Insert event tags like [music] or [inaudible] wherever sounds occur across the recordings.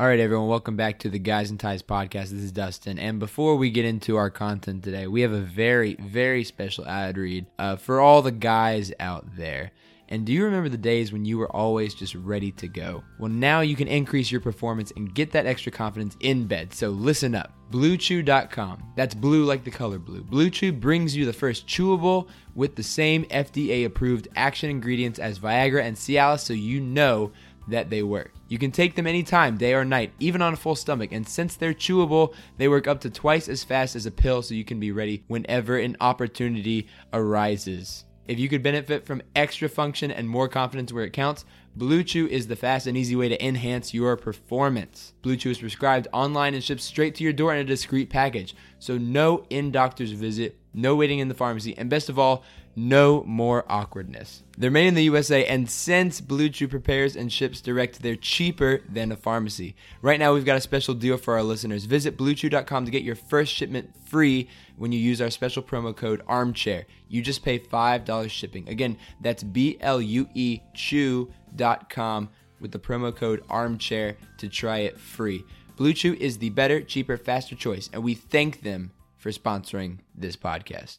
All right, everyone, welcome back to the Guys and Ties podcast. This is Dustin. And before we get into our content today, we have a very, very special ad read uh, for all the guys out there. And do you remember the days when you were always just ready to go? Well, now you can increase your performance and get that extra confidence in bed. So listen up. BlueChew.com. That's blue like the color blue. BlueChew brings you the first chewable with the same FDA approved action ingredients as Viagra and Cialis so you know that they work. You can take them anytime, day or night, even on a full stomach. And since they're chewable, they work up to twice as fast as a pill so you can be ready whenever an opportunity arises. If you could benefit from extra function and more confidence where it counts, Blue Chew is the fast and easy way to enhance your performance. Blue Chew is prescribed online and shipped straight to your door in a discreet package. So no in-doctor's visit, no waiting in the pharmacy, and best of all, no more awkwardness. They're made in the USA, and since Blue Chew prepares and ships direct, they're cheaper than a pharmacy. Right now, we've got a special deal for our listeners. Visit BlueChew.com to get your first shipment free when you use our special promo code ARMCHAIR. You just pay $5 shipping. Again, that's B L U E Chew.com with the promo code ARMCHAIR to try it free. Blue Chew is the better, cheaper, faster choice, and we thank them for sponsoring this podcast.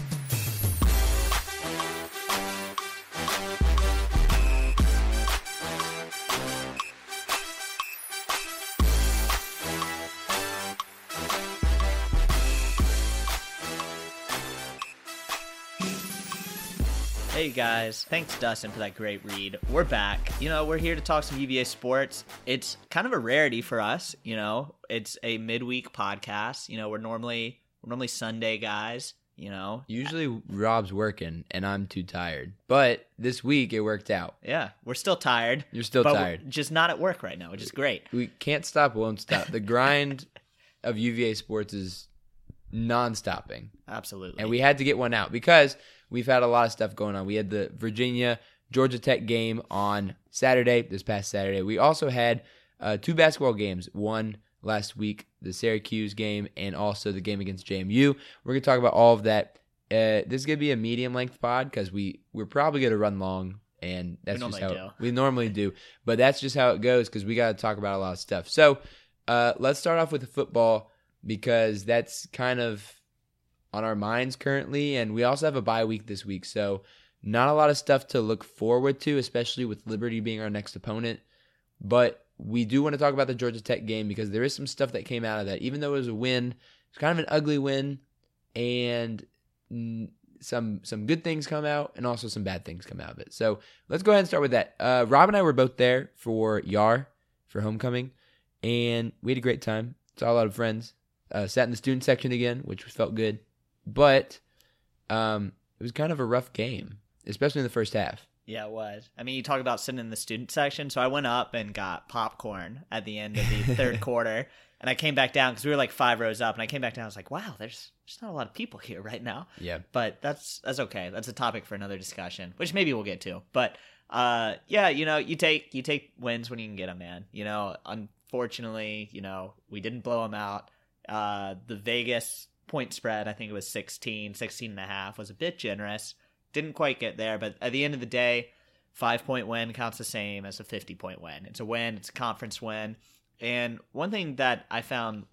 Hey guys, thanks Dustin for that great read. We're back. You know, we're here to talk some UVA sports. It's kind of a rarity for us, you know. It's a midweek podcast. You know, we're normally we're normally Sunday guys, you know. Usually Rob's working and I'm too tired. But this week it worked out. Yeah, we're still tired. You're still tired. Just not at work right now, which is great. We can't stop, won't stop. The grind [laughs] of UVA sports is non-stopping. Absolutely. And we had to get one out because we've had a lot of stuff going on. We had the Virginia Georgia Tech game on Saturday, this past Saturday. We also had uh, two basketball games, one last week, the Syracuse game, and also the game against JMU. We're going to talk about all of that. Uh, this is going to be a medium length pod because we, we're probably going to run long. And that's just how do. we normally do. But that's just how it goes because we got to talk about a lot of stuff. So uh, let's start off with the football because that's kind of on our minds currently. And we also have a bye week this week. So, not a lot of stuff to look forward to, especially with Liberty being our next opponent. But we do want to talk about the Georgia Tech game because there is some stuff that came out of that. Even though it was a win, it's kind of an ugly win, and some some good things come out, and also some bad things come out of it. So let's go ahead and start with that. Uh, Rob and I were both there for YAR for homecoming, and we had a great time. Saw a lot of friends. Uh, sat in the student section again, which felt good, but um, it was kind of a rough game, especially in the first half. Yeah, it was. I mean, you talk about sitting in the student section. So I went up and got popcorn at the end of the [laughs] third quarter, and I came back down because we were like five rows up, and I came back down. I was like, wow, there's there's not a lot of people here right now. Yeah. but that's that's okay. That's a topic for another discussion, which maybe we'll get to. But uh, yeah, you know, you take you take wins when you can get them, man. You know, unfortunately, you know, we didn't blow them out. Uh, the Vegas point spread, I think it was 16, 16 and a half, was a bit generous. Didn't quite get there, but at the end of the day, five point win counts the same as a 50 point win. It's a win, it's a conference win. And one thing that I found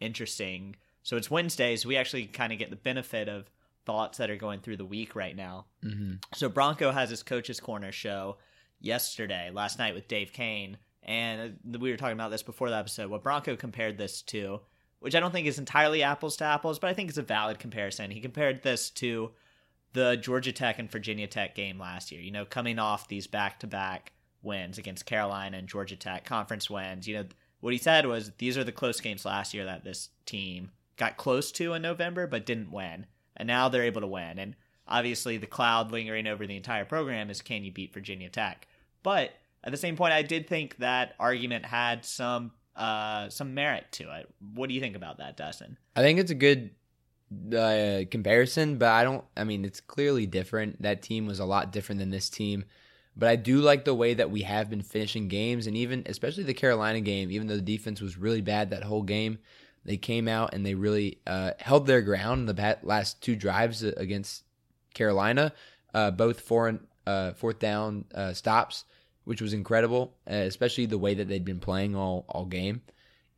interesting so it's Wednesdays, we actually kind of get the benefit of thoughts that are going through the week right now. Mm-hmm. So Bronco has his Coach's Corner show yesterday, last night with Dave Koehn, and uh, we were talking about this before the episode. What Bronco compared this to, which I don't think is entirely apples to apples, but I think it's a valid comparison. He compared this to the Georgia Tech and Virginia Tech game last year. You know, coming off these back to back wins against Carolina and Georgia Tech, conference wins. You know, what he said was these are the close games last year that this team got close to in November but didn't win. And now they're able to win. And obviously, the cloud lingering over the entire program is can you beat Virginia Tech? But at the same point, I did think that argument had some uh, some merit to it. What do you think about that, Dustin? I think it's a good uh, comparison, but I don't. I mean, it's clearly different. That team was a lot different than this team. But I do like the way that we have been finishing games, and even especially the Carolina game. Even though the defense was really bad that whole game, they came out and they really uh, held their ground in the last two drives against Carolina, uh, both four uh, fourth down uh, stops, which was incredible, uh, especially the way that they'd been playing all all game.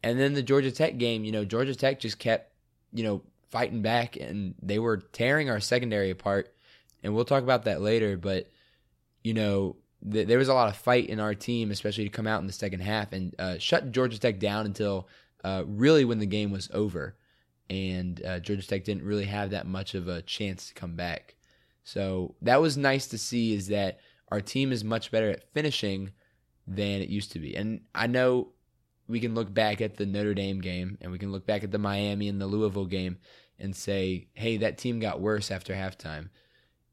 And then the Georgia Tech game, you know, Georgia Tech just kept, you know, fighting back, and they were tearing our secondary apart. And we'll talk about that later, but you know, th- there was a lot of fight in our team, especially to come out in the second half and uh, shut Georgia Tech down until uh, really when the game was over. And uh, Georgia Tech didn't really have that much of a chance to come back. So that was nice to see is that our team is much better at finishing than it used to be. And I know we can look back at the Notre Dame game and we can look back at the Miami and the Louisville game and say, hey, that team got worse after halftime.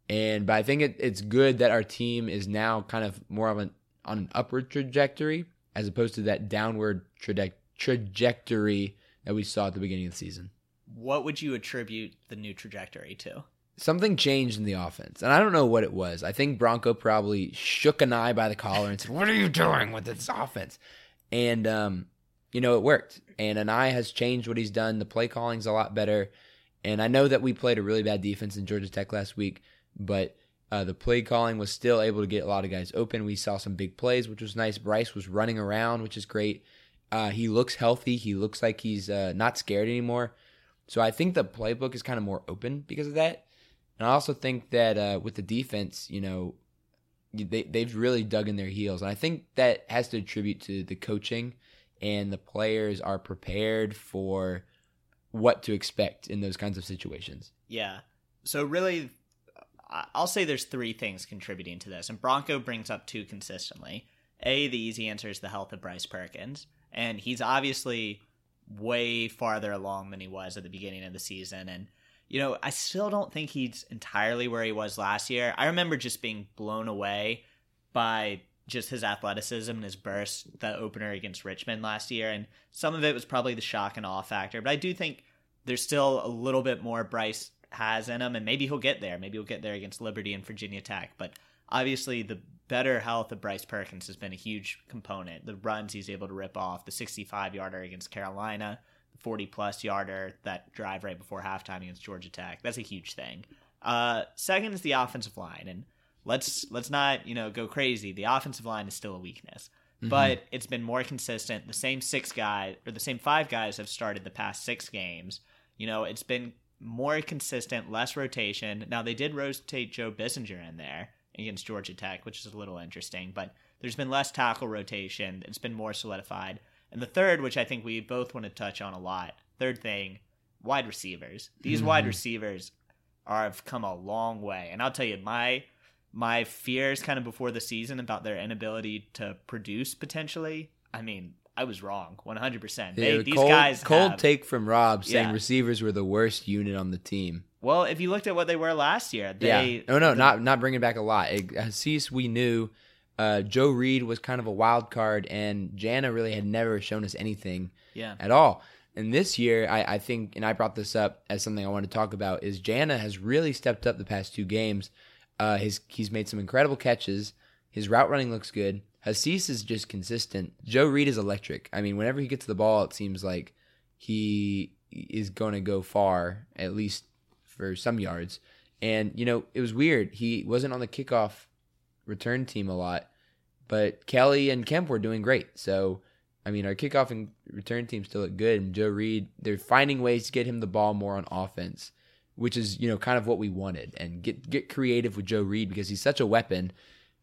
And but I think it, it's good that our team is now kind of more of an on an upward trajectory as opposed to that downward traje- trajectory that we saw at the beginning of the season. What would you attribute the new trajectory to? Something changed in the offense, and I don't know what it was. I think Bronco probably shook Anae by the collar and said, "What are you doing with this offense?" And um, you know, it worked. And Anae has changed what he's done. The play calling's a lot better. And I know that we played a really bad defense in Georgia Tech last week, but uh, the play calling was still able to get a lot of guys open. We saw some big plays, which was nice. Bryce was running around, which is great. Uh, he looks healthy. He looks like he's uh, not scared anymore. So I think the playbook is kind of more open because of that. And I also think that uh, with the defense, you know, they they've really dug in their heels, and I think that has to attribute to the coaching and the players are prepared for what to expect in those kinds of situations. Yeah. So really, I'll say there's three things contributing to this, and Bronco brings up two consistently. A, the easy answer is the health of Bryce Perkins, and he's obviously way farther along than he was at the beginning of the season. And you know, I still don't think he's entirely where he was last year. I remember just being blown away by just his athleticism and his burst, the opener against Richmond last year, and some of it was probably the shock and awe factor. But I do think there's still a little bit more Bryce has in him, and maybe he'll get there. Maybe he'll get there against Liberty and Virginia Tech. But obviously, the better health of Bryce Perkins has been a huge component. The runs he's able to rip off, the 65 yarder against Carolina, 40 plus yarder that drive right before halftime against Georgia Tech. That's a huge thing. Uh, second is the offensive line, and let's let's not you know go crazy. The offensive line is still a weakness. Mm-hmm. But it's been more consistent. The same six guys or the same five guys have started the past six games. You know, it's been more consistent, less rotation. Now they did rotate Joe Bissinger in there against Georgia Tech, which is a little interesting, but there's been less tackle rotation. It's been more solidified. And the third, which I think we both want to touch on a lot, third thing, wide receivers. These mm-hmm. wide receivers are have come a long way. And I'll tell you, my my fears kind of before the season about their inability to produce potentially. I mean, I was wrong, one hundred percent. These cold, guys cold have, take from Rob saying yeah. receivers were the worst unit on the team. Well, if you looked at what they were last year, they yeah. no no the, not not bringing back a lot. Hasise, we knew. Uh, Joe Reed was kind of a wild card, and Jana really had never shown us anything yeah. at all. And this year, I, I think, and I brought this up as something I want to talk about, is Jana has really stepped up the past two games. Uh, his he's made some incredible catches. His route running looks good. Hasise is just consistent. Joe Reed is electric. I mean, whenever he gets the ball, it seems like he is going to go far, at least for some yards. And, you know, it was weird. He wasn't on the kickoff return team a lot, but Kelly and Kemp were doing great. So, I mean, our kickoff and return team still look good. And Joe Reed, they're finding ways to get him the ball more on offense, which is, you know, kind of what we wanted. And get get creative with Joe Reed because he's such a weapon.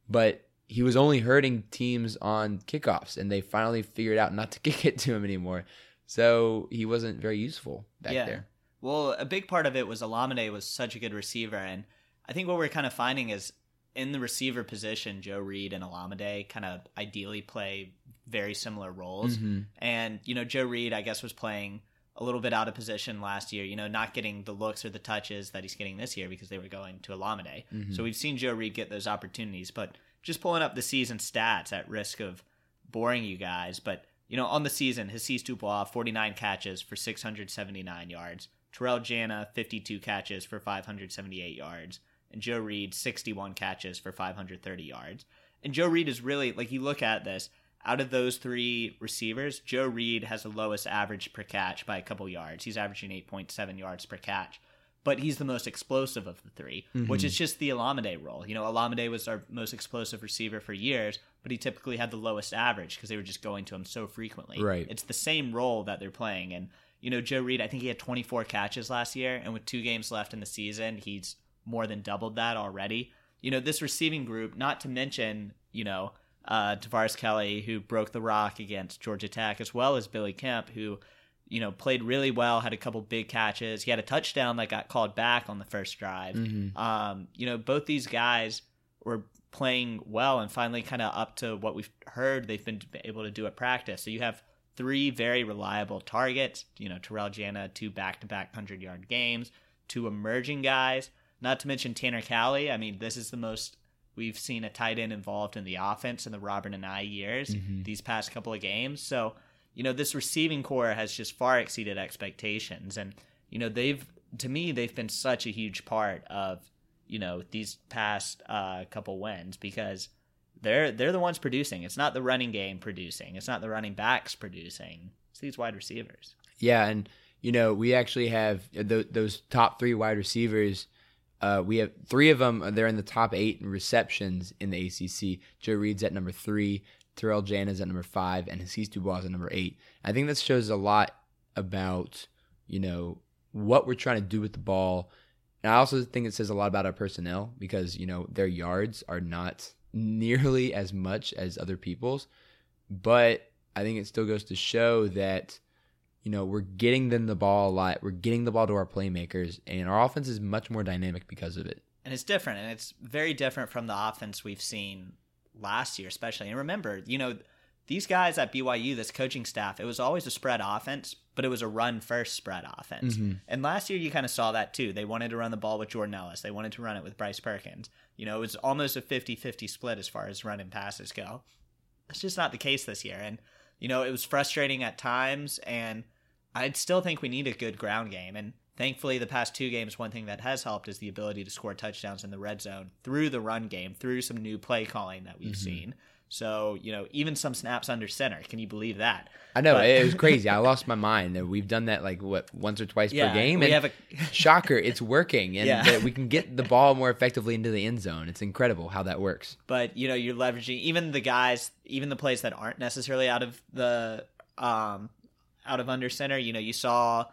But he was only hurting teams on kickoffs, and they finally figured out not to [laughs] kick it to him anymore. So he wasn't very useful back yeah. there. Well, a big part of it was Olamide was such a good receiver, and I think what we're kind of finding is in the receiver position, Joe Reed and Olamide kind of ideally play very similar roles. Mm-hmm. And, you know, Joe Reed, I guess, was playing a little bit out of position last year, you know, not getting the looks or the touches that he's getting this year because they were going to Olamide. Mm-hmm. So we've seen Joe Reed get those opportunities. But just pulling up the season stats at risk of boring you guys, but, you know, on the season, Hasise Dubois, 49 catches for 679 yards. Terrell Jana, 52 catches for 578 yards. And Joe Reed, 61 catches for 530 yards. And Joe Reed is really, like, you look at this, out of those three receivers, Joe Reed has the lowest average per catch by a couple yards. He's averaging 8.7 yards per catch. But he's the most explosive of the 3 which mm-hmm. is just the Olamide role. You know, Olamide was our most explosive receiver for years, but he typically had the lowest average because they were just going to him so frequently. Right. It's the same role that they're playing. And, you know, Joe Reed, I think he had 24 catches last year, and with two games left in the season, he's more than doubled that already. You know, this receiving group, not to mention, you know, uh, Tavares Kelly, who broke the rock against Georgia Tech, as well as Billy Kemp, who, you know, played really well, had a couple big catches. He had a touchdown that got called back on the first drive. Mm-hmm. Um, you know, both these guys were playing well and finally kind of up to what we've heard they've been able to do at practice. So you have three very reliable targets. You know, Terrell Jana, two back to back 100 yard games, two emerging guys, not to mention Tanner Cowley. I mean, this is the most we've seen a tight end involved in the offense in the Robert and I years these past couple of games. So, you know, this receiving core has just far exceeded expectations. And, you know, they've, to me, they've been such a huge part of, you know, these past uh, couple wins because they're they're the ones producing. It's not the running game producing. It's not the running backs producing. It's these wide receivers. Yeah, and you know we actually have th- those top three wide receivers. Uh, we have three of them. They're in the top eight in receptions in the ACC. Joe Reed's at number three. Terrell Jana's at number five, and Hasise Dubois at number eight. I think that shows a lot about you know what we're trying to do with the ball. And I also think it says a lot about our personnel because you know their yards are not [laughs] nearly as much as other people's, but I think it still goes to show that you know, we're getting them the ball a lot. We're getting the ball to our playmakers, and our offense is much more dynamic because of it. and it's different and it's very different from the offense we've seen last year especially. And remember you know these guys at byu this coaching staff it was always a spread offense but it was a run first spread offense. Mm-hmm. And last year you kind of saw that too. They wanted to run the ball with jordan ellis. They wanted to run it with bryce perkins. You know it was almost a 50-50 split as far as run and passes go. That's just not the case this year and you know it was frustrating at times and i'd still think we need a good ground game and thankfully the past two games one thing that has helped is the ability to score touchdowns in the red zone through the run game through some new play calling that we've seen so you know even some snaps under center can you believe that I know But- it was [laughs] crazy. I lost my mind. We've done that like what once or twice Yeah, per game, we and have a- [laughs] shocker, it's working, and Yeah. that we can get the ball more effectively into the end zone. It's incredible how that works. but you know you're leveraging even the guys even the plays that aren't necessarily out of the um out of under center. You know you saw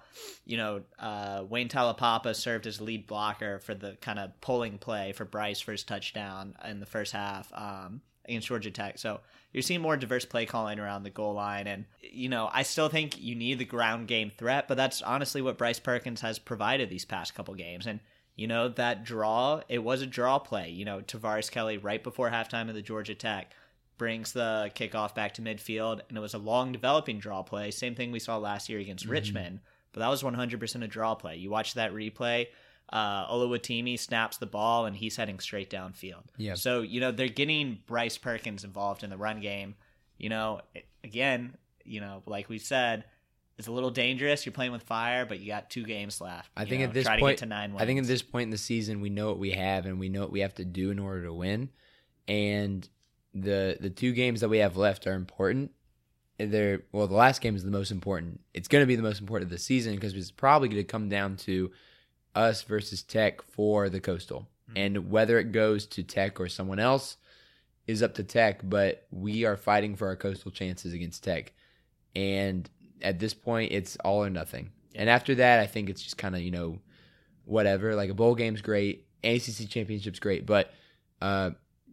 you know uh wayne Taulapapa served as lead blocker for the kind of pulling play for bryce first touchdown in the first half um against georgia tech. So you're seeing more diverse play calling around the goal line. And you know i still think you need the ground game threat but that's honestly what bryce perkins has provided these past couple games. And you know that draw it was a draw play. You know tavares kelly right before halftime of the georgia tech brings the kickoff back to midfield and it was a long developing draw play same thing we saw last year against richmond but that was 100% a draw play you watch that replay uh, Oluwatimi snaps the ball and he's heading straight downfield. Yeah. So, you know, they're getting Bryce Perkins involved in the run game. You know, it- again, you know, like we said, it's a little dangerous. You're playing with fire, but you got two games left. I think know, at this try point, to get to nine wins. I think at this point in the season, we know what we have and we know what we have to do in order to win. And the the two games that we have left are important. They're well, the last game is the most important. It's going to be the most important of the season because it's probably going to come down to us versus Tech for the Coastal, and whether it goes to Tech or someone else is up to Tech. But we are fighting for our Coastal chances against Tech, and at this point, it's all or nothing. And after that, I think it's just kind of you know whatever. Like a bowl game's great, ACC championship's great, but uh,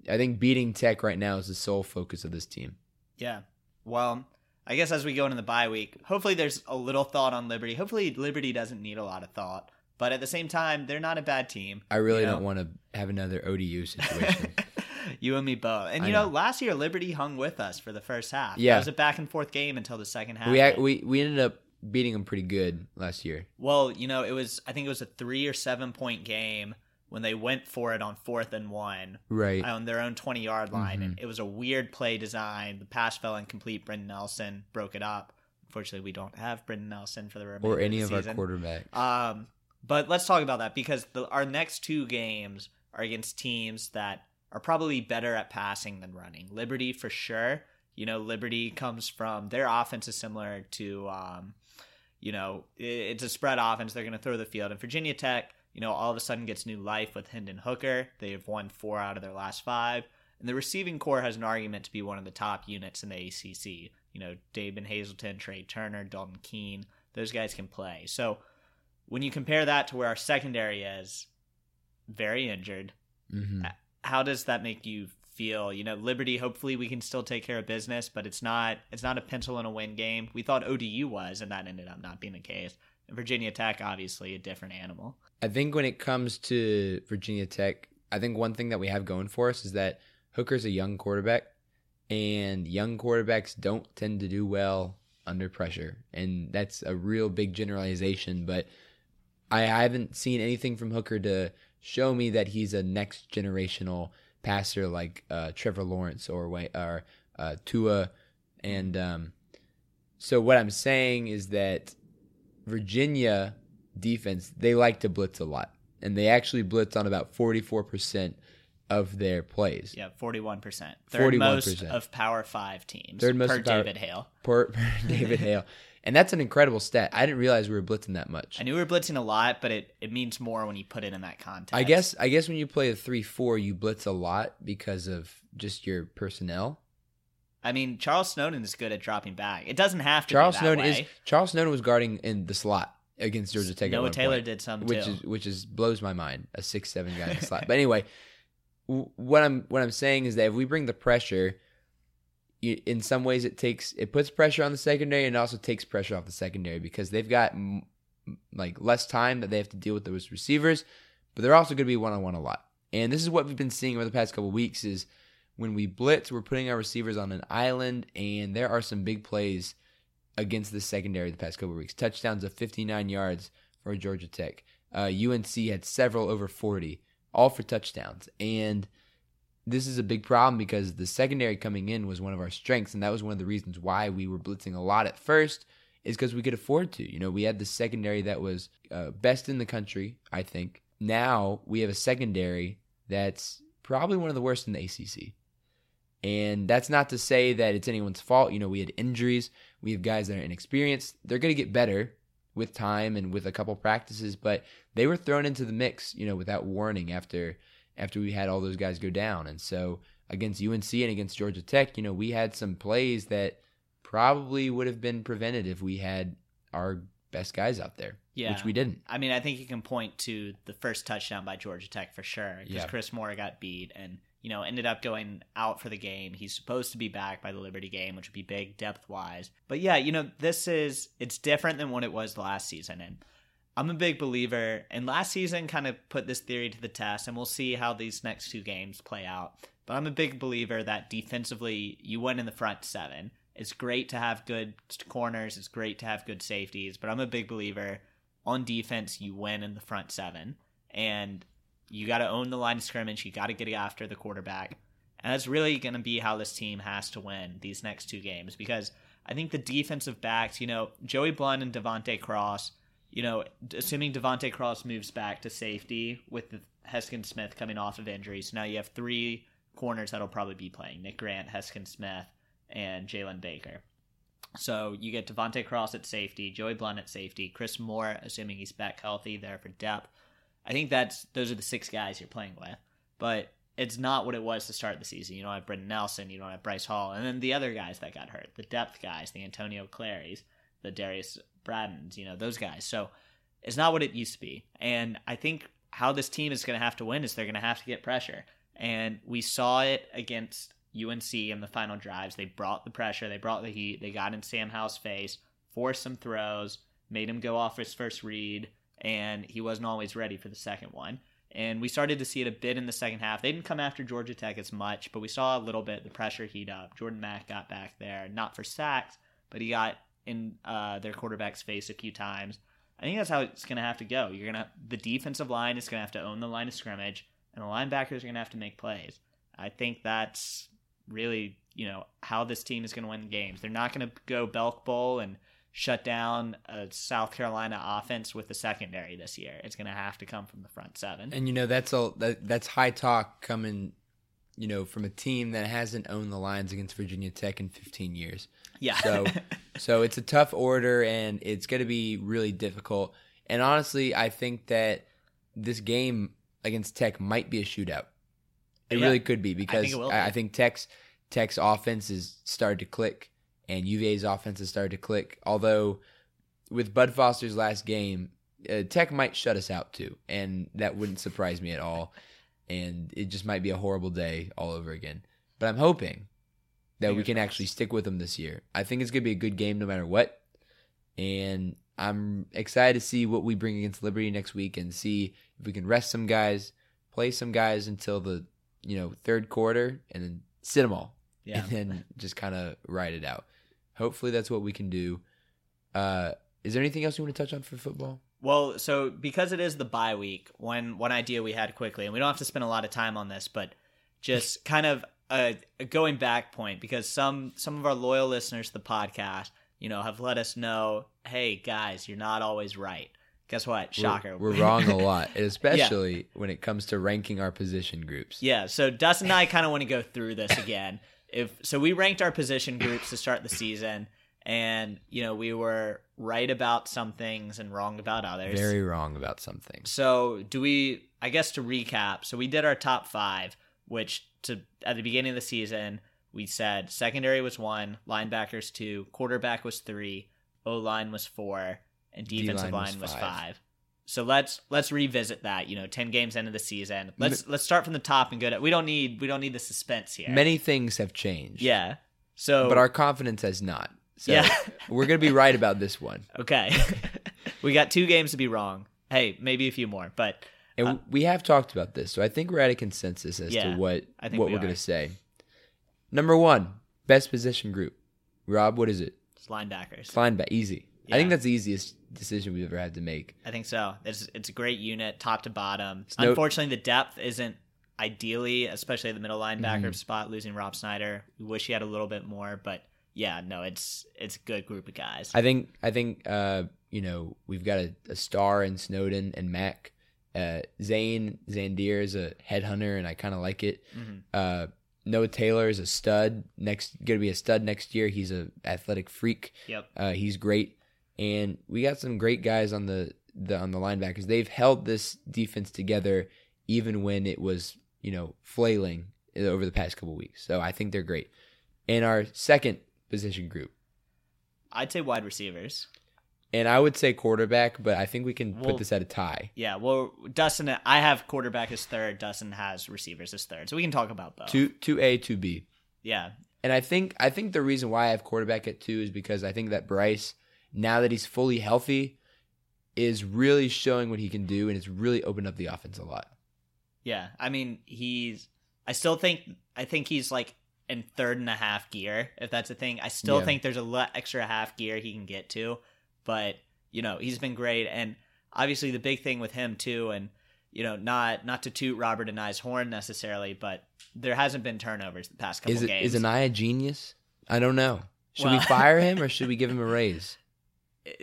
I think beating Tech right now is the sole focus of this team. Yeah. Well, I guess as we go into the bye week, hopefully there's a little thought on Liberty. Hopefully Liberty doesn't need a lot of thought. But at the same time, they're not a bad team. I really you know? don't want to have another ODU situation. [laughs] you and me both. And I you know, know. last year Liberty hung with us for the first half. Yeah. it was a back and forth game until the second half. we, we we ended up beating them pretty good last year. Well, you know, it was I think it was a three or seven point game when they went for it on fourth and one Right. on their own twenty yard line, Mhm. and it was a weird play design. The pass fell incomplete. Brenton Nelson broke it up. Unfortunately, we don't have Brenton Nelson for the remainder or any of of our quarterbacks. Um, but let's talk about that because the, our next two games are against teams that are probably better at passing than running. Liberty for sure. You know, Liberty comes from their offense is similar to, um, you know, i- it's a spread offense. They're going to throw the field. And Virginia Tech, you know, all of a sudden gets new life with Hendon Hooker. They've won four out of their last five. And the receiving core has an argument to be one of the top units in the ACC. You know, David Hazelton, Tre Turner, Dalton Keene, those guys can play. So when you compare that to where our secondary is, very injured, hmm how does that make you feel? You know, Liberty. Hopefully, we can still take care of business, but it's not. It's not a pencil and a win game. We thought ODU was, and that ended up not being the case. Virginia Tech, obviously, a different animal. I think when it comes to Virginia Tech, I think one thing that we have going for us is that Hooker's a young quarterback, and young quarterbacks don't tend to do well under pressure. And that's a real big generalization, but I haven't seen anything from Hooker to show me that he's a next generational passer like uh, Trevor Lawrence or or uh, Tua. And um, so what I'm saying is that Virginia defense, they like to blitz a lot. And they actually blitz on about 44% of their plays. Yeah, forty-one percent, third most 41%. of Power Five teams Third most per of Power- David Hale. Per, [laughs] per David Hale. And that's an incredible stat. I didn't realize we were blitzing that much. I knew we were blitzing a lot, but it, it means more when you put it in that context. I guess I guess when you play a 3-4, you blitz a lot because of just your personnel. I mean, Charles Snowden is good at dropping back. It doesn't have to. Charles Snowden way. is Charles Snowden was guarding in the slot against Georgia Tech. Noah Taylor point. did some which too. is which is blows my mind. A six seven guy in the slot. [laughs] But anyway, w- what I'm what I'm saying is that if we bring the pressure, you, in some ways it takes it puts pressure on the secondary and also takes pressure off the secondary because they've got m- like less time that they have to deal with those receivers, but they're also going to be one on one a lot. And this is what we've been seeing over the past couple weeks is when we blitz, we're putting our receivers on an island, and there are some big plays against the secondary the past couple weeks. Touchdowns of 59 yards for Georgia Tech. Uh, UNC had several over 40, all for touchdowns. And this is a big problem because the secondary coming in was one of our strengths, and that was one of the reasons why we were blitzing a lot at first, is because we could afford to. You know, we had the secondary that was uh, best in the country, I think. Now we have a secondary that's probably one of the worst in the ACC. And that's not to say that it's anyone's fault. You know, we had injuries. We have guys that are inexperienced. They're going to get better with time and with a couple practices, but they were thrown into the mix, you know, without warning after after we had all those guys go down. And so against UNC and against Georgia Tech, you know, we had some plays that probably would have been prevented if we had our best guys out there, Yeah. which we didn't. I mean, I think you can point to the first touchdown by Georgia Tech for sure because Yeah. Chris Moore got beat and you know ended up going out for the game. He's supposed to be back by the Liberty game, which would be big depth wise. But yeah, you know this is it's different than what it was last season, and I'm a big believer. And last season kind of put this theory to the test, and we'll see how these next two games play out. But I'm a big believer that defensively, you win in the front seven. It's great to have good corners. It's great to have good safeties. But I'm a big believer on defense, you win in the front seven. And you got to own the line of scrimmage. You got to get after the quarterback. And that's really going to be how this team has to win these next two games because I think the defensive backs, you know, Joey Blount and De'Vante Cross, you know, assuming De'Vante Cross moves back to safety with Heskin Smith coming off of injury. So now you have three corners that'll probably be playing Nick Grant, Heskin Smith, and Jalen Baker. So you get De'Vante Cross at safety, Joey Blount at safety, Chris Moore, assuming he's back healthy, there for depth. I think that's those are the six guys you're playing with. But it's not what it was to start the season. You don't have Brenton Nelson, you don't have Bryce Hall, and then the other guys that got hurt, the depth guys, the Antonio Clarys, the Darius Brattons, you know, those guys. So it's not what it used to be. And I think how this team is going to have to win is they're going to have to get pressure. And we saw it against UNC in the final drives. They brought the pressure, they brought the heat, they got in Sam Howell's face, forced some throws, made him go off his first read, and he wasn't always ready for the second one. And we started to see it a bit in the second half. They didn't come after Georgia Tech as much, but we saw a little bit the pressure heat up. Jordan Mack got back there, not for sacks, but he got in uh, their quarterback's face a few times. I think that's how it's going to have to go. You're gonna the defensive line is going to have to own the line of scrimmage, and the linebackers are going to have to make plays. I think that's really you know how this team is going to win games. They're not going to go Belk Bowl and shut down a South Carolina offense with the secondary this year. It's going to have to come from the front seven. And you know that's all that that's high talk coming, you know, from a team that hasn't owned the lines against Virginia Tech in 15 years. Yeah. So [laughs] so it's a tough order and it's going to be really difficult. And honestly, I think that this game against Tech might be a shootout. It Yeah. really could be because it will I. I think Tech's Tech's offense has started to click and UVA's offense has started to click. Although with Bud Foster's last game, uh, Tech might shut us out too, and that wouldn't surprise me at all. And it just might be a horrible day all over again. But I'm hoping that we can crossed. actually stick with them this year. I think it's gonna be a good game no matter what, and I'm excited to see what we bring against Liberty next week and see if we can rest some guys, play some guys until the you know third quarter, and then sit them all Yeah. and then just kind of ride it out. Hopefully, that's what we can do. Uh, is there anything else you want to touch on for football? Well, so because it is the bye week, one one idea we had quickly, and we don't have to spend a lot of time on this, but just [laughs] kind of a, a going back point because some some of our loyal listeners to the podcast, you know, have let us know, hey guys, you're not always right. Guess what? Shocker, We're, we're wrong a lot, [laughs] especially when it comes to ranking our position groups. Yeah, so Dustin and I kind of want to go through this again. If so, we ranked our position groups to start the season, and you know we were right about some things and wrong about others. Very wrong about some things. So, do we? I guess to recap, so we did our top five, which to at the beginning of the season we said secondary was one, linebackers two, quarterback was three, O line was four, and defensive D-line was line was five. five. So let's let's revisit that. You know, ten games into the season. Let's let's start from the top and go to. We don't need we don't need the suspense here. Many things have changed. yeah. So but our confidence has not. So Yeah. [laughs] we're gonna be right about this one, [laughs] okay, [laughs] we got two games to be wrong. Hey, maybe a few more, but and we have talked about this. So I think we're at a consensus as Uh, Yeah, to what I think what we we're gonna say. Number one, best position group. Rob, what is it? it's linebackers. Linebacker, easy. I think that's the easiest decision we've ever had to make. I think so. It's it's a great unit, top to bottom. Unfortunately, the depth isn't ideally, especially the middle linebacker Mm-hmm. spot. Losing Rob Snyder, we wish he had a little bit more, but yeah, no, it's it's a good group of guys. I think I think uh, you know we've got a, a star in Snowden and Mack. Uh, Zane Zandier is a headhunter, and I kind of like it. Mhm. Uh, Noah Taylor is a stud. Next, going to be a stud next year. He's a athletic freak. Yep. Uh, he's great, and we got some great guys on the, the on the linebackers. They've held this defense together even when it was you know flailing over the past couple weeks. So I think they're great. And our second position group, I'd say wide receivers. and I would say quarterback, but I think we can Well- put this at a tie. Yeah, well, Dustin, I have quarterback as third. Dustin has receivers as third, so we can talk about both. Two two A, two B. Yeah, And I think I think the reason why I have quarterback at two is because I think that Bryce, now that he's fully healthy, is really showing what he can do, and it's really opened up the offense a lot. yeah. I mean, he's. I still think. I think he's like in third and a half gear, if that's a thing. I still Yeah. think there's a lot extra half gear he can get to, but you know he's been great, and obviously the big thing with him too, and you know not not to toot Robert and I's horn necessarily, but there hasn't been turnovers the past couple Is it games. is Anae a genius? I don't know. Should we fire [laughs] him or should we give him a raise?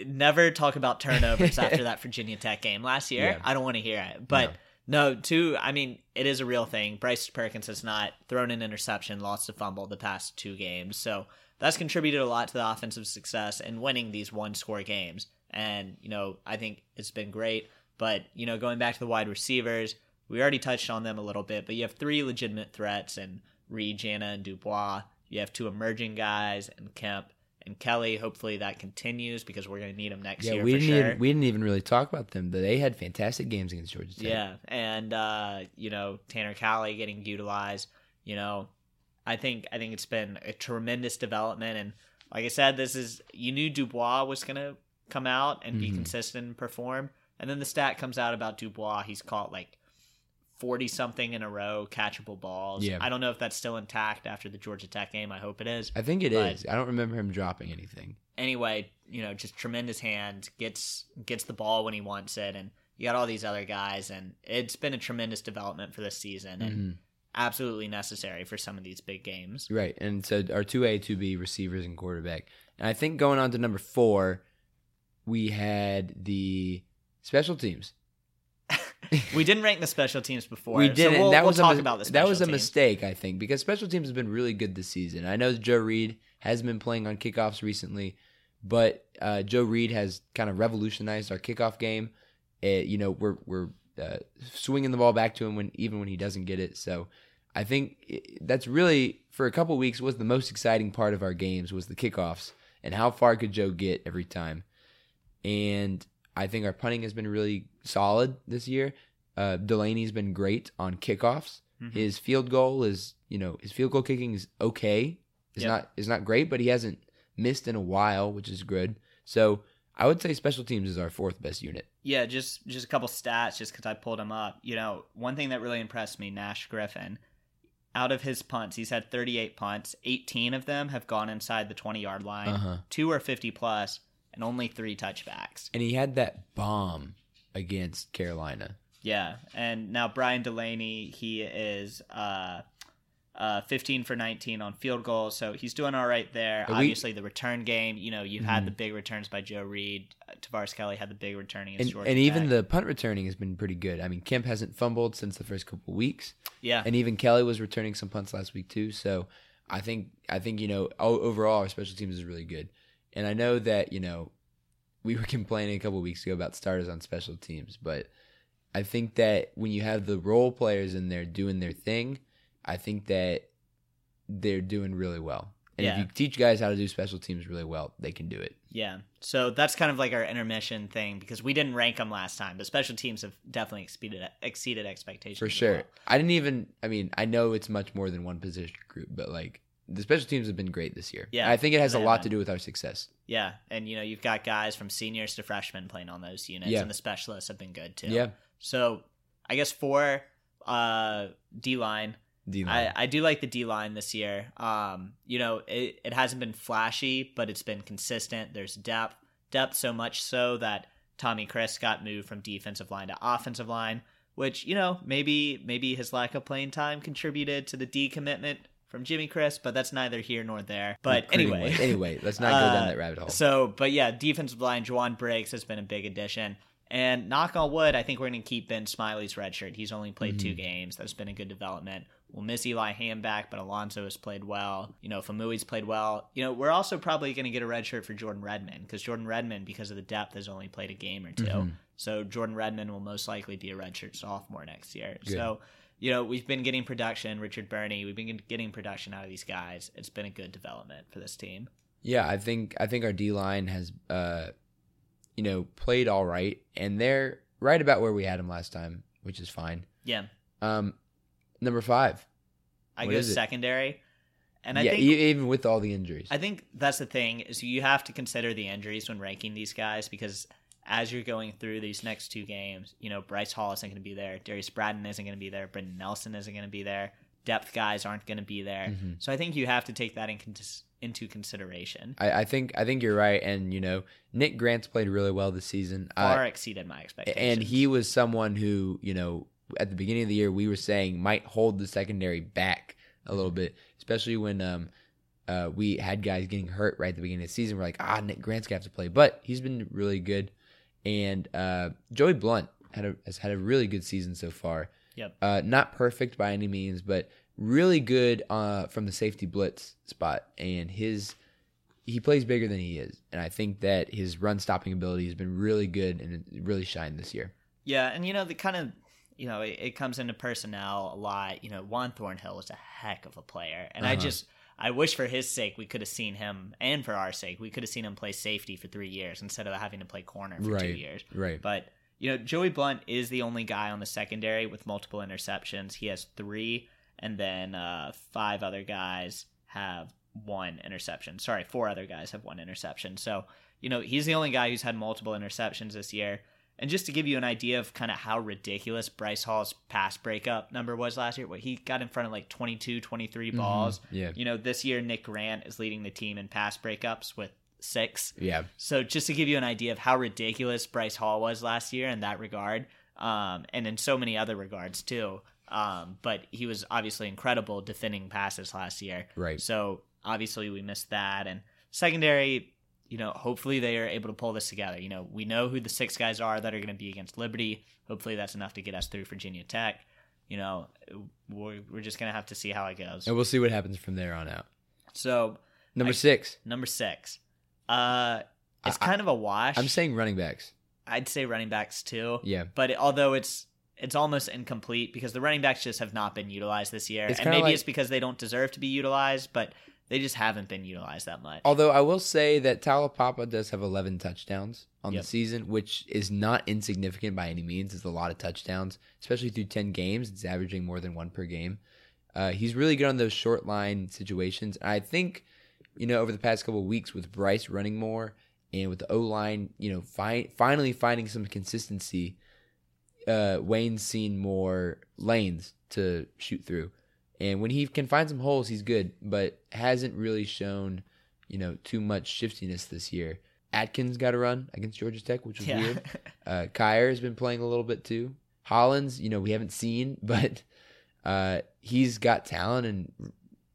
Never talk about turnovers [laughs] after that Virginia Tech game last year. Yeah. I don't want to hear it. But no. two. I mean, it is a real thing. Bryce Perkins has not thrown an interception, lost a fumble the past two games. So that's contributed a lot to the offensive success and winning these one score games. And, you know, I think it's been great. But, you know, going back to the wide receivers, we already touched on them a little bit, but you have three legitimate threats and Reed, Jana, and Dubois. You have two emerging guys and Kemp and Kelly. Hopefully that continues because we're going to need them next Yeah, year we for didn't sure. even, we didn't even really talk about them, but they had fantastic games against Georgia Tech. yeah, and uh, you know Tanner Kelly getting utilized. You know, I think I think it's been a tremendous development, and like I said, this is you knew Dubois was going to come out and be Mhm. consistent and perform. And then the stat comes out about Dubois. He's caught like 40 something in a row catchable balls. Yeah. I don't know if that's still intact after the Georgia Tech game. I hope it is. I think it is. I don't remember him dropping anything. Anyway, you know, just tremendous hand, gets gets the ball when he wants it and you got all these other guys and it's been a tremendous development for this season and Mm-hmm. absolutely necessary for some of these big games. Right. And so our 2A, 2B receivers and quarterback. And I think going on to number four, we had the special teams. We didn't rank the special teams before. we didn't. we'll, that we'll was talk a, about the That was a teams. mistake, I think, because special teams has been really good this season. I know Joe Reed has been playing on kickoffs recently, but uh, Joe Reed has kind of revolutionized our kickoff game. Uh, you know, we're we're uh, swinging the ball back to him when even when he doesn't get it. So I think i- that's really for a couple weeks was the most exciting part of our games was the kickoffs and how far could Joe get every time. And I think our punting has been really solid this year. Uh, Delaney's been great on kickoffs. Mhm. His field goal is, you know, his field goal kicking is okay. It's Yep. not it's not great, but he hasn't missed in a while, which is good. So I would say special teams is our fourth best unit. Yeah, just just a couple stats, just because I pulled them up. You know, one thing that really impressed me, Nash Griffin. Out of his punts, he's had 38 punts. 18 of them have gone inside the 20 yard line. Uh-huh. Two are 50 plus, and only three touchbacks. And he had that bomb against Carolina. Yeah, and now Brian Delaney, he is uh, uh, 15 for 19 on field goals, so he's doing all right there. Are we- Obviously, the return game, you know, you've had Mhm. the big returns by Joe Reed. Uh, Tavares Kelly had the big returning And, and even the punt returning has been pretty good. I mean, Kemp hasn't fumbled since the first couple weeks. yeah, and even Kelly was returning some punts last week too. So I think I think you know overall our special teams is really good, and I know that you know we were [laughs] complaining a couple weeks ago about starters on special teams, but I think that when you have the role players in there doing their thing, I think that they're doing really well. And Yeah. if you teach guys how to do special teams really well, they can do it. Yeah. So that's kind of like our intermission thing because we didn't rank them last time, but special teams have definitely exceeded exceeded expectations. For sure. well. I didn't even. I mean, I know it's much more than one position group, but like the special teams have been great this year. Yeah, I think it has a lot to do with our success. Yeah, and you know you've got guys from seniors to freshmen playing on those units, Yeah. and the specialists have been good too. Yeah. So I guess for uh, D line, I, I, do like the D line this year. Um, you know, it, it hasn't been flashy, but it's been consistent. There's depth, depth so much so that Tommy Christ got moved from defensive line to offensive line, which you know maybe maybe his lack of playing time contributed to the decommitment from Jimmy Christ, but that's neither here nor there. But Pretty anyway, much. anyway, let's not go down Uh, that rabbit hole. So, but yeah, defensive line, Jowon Briggs has been a big addition. And knock on wood, I think we're going to keep Ben Smiley's red shirt. He's only played two Mm-hmm. games. That's been a good development. We'll miss Eli Hanback, but Alonso has played well. You know, Faumui's played well. You know, we're also probably going to get a red shirt for Jordan Redmond because Jordan Redmond, because of the depth, has only played a game or 2 Mm-hmm. So Jordan Redmond will most likely be a redshirt sophomore next year. So, you know, we've been getting production. Richard Burney, we've been getting production out of these guys. It's been a good development for this team. yeah, I think I think our D line has uh you know, played all right and they're right about where we had them last time, which is fine. Yeah. Um number 5. I What go is it? secondary, and I yeah, think even with all the injuries. I think that's the thing is you have to consider the injuries when ranking these guys because as you're going through these next two games, you know Bryce Hall isn't going to be there, Darius Bratton isn't going to be there, Brenton Nelson isn't going to be there, depth guys aren't going to be there. Mm-hmm. So I think you have to take that in into consideration. I, I think I think you're right and you know, Nick Grant's played really well this season. Far exceeded my expectations. and he was someone who you know at the beginning of the year we were saying might hold the secondary back a little bit especially when um uh, we had guys getting hurt right at the beginning of the season we're like ah nick grant's gonna have to play but he's been really good and uh, joey blount had a, has had a really good season so far Yep. uh, not perfect by any means but really good uh, from the safety blitz spot and his he plays bigger than he is and i think that his run stopping ability has been really good and really shined this year Yeah, and you know the kind of you know it, it comes into personnel a lot. You know, Juan Thornhill is a heck of a player, and I Uh-huh. just I wish for his sake we could have seen him, and for our sake we could have seen him play safety for three years instead of having to play corner for two years. right. But you know, Joey Blount is the only guy on the secondary with multiple interceptions. He has three, and then uh, five other guys have one interception. Sorry, four other guys have one interception. So you know he's the only guy who's had multiple interceptions this year. And just to give you an idea of kind of how ridiculous Bryce Hall's pass breakup number was last year, what he got in front of like 22, 23 balls. yeah. You know, this year Nick Grant is leading the team in pass breakups with six. Yeah. So just to give you an idea of how ridiculous Bryce Hall was last year in that regard, um, and in so many other regards too. Um, but he was obviously incredible defending passes last year. Right. So obviously we missed that. And secondary, you know, hopefully they are able to pull this together. You know, we know who the six guys are that are going to be against Liberty. Hopefully that's enough to get us through Virginia Tech. You know, we're, we're just going to have to see how it goes. And we'll see what happens from there on out. So Number I- six. number six, uh, it's I- kind of a wash. I'm saying running backs. I'd say running backs too. Yeah. But it, although it's it's almost incomplete because the running backs just have not been utilized this year, It's and maybe like- it's because they don't deserve to be utilized, but they just haven't been utilized that much. Although I will say that Taulapapa does have 11 touchdowns on Yep. the season, which is not insignificant by any means. It's a lot of touchdowns, especially through 10 games. It's averaging more than one per game. Uh, he's really good on those short line situations. I think, you know, over the past couple of weeks with Bryce running more and with the O line, you know, fi- finally finding some consistency, uh, Wayne's seen more lanes to shoot through. And when he can find some holes, he's good, but hasn't really shown, you know, too much shiftiness this year. Atkins got a run against Georgia Tech, which was Yeah. weird. [laughs] Uh, Kier has been playing a little bit too. Hollins, you know, we haven't seen, [laughs] but uh, he's got talent and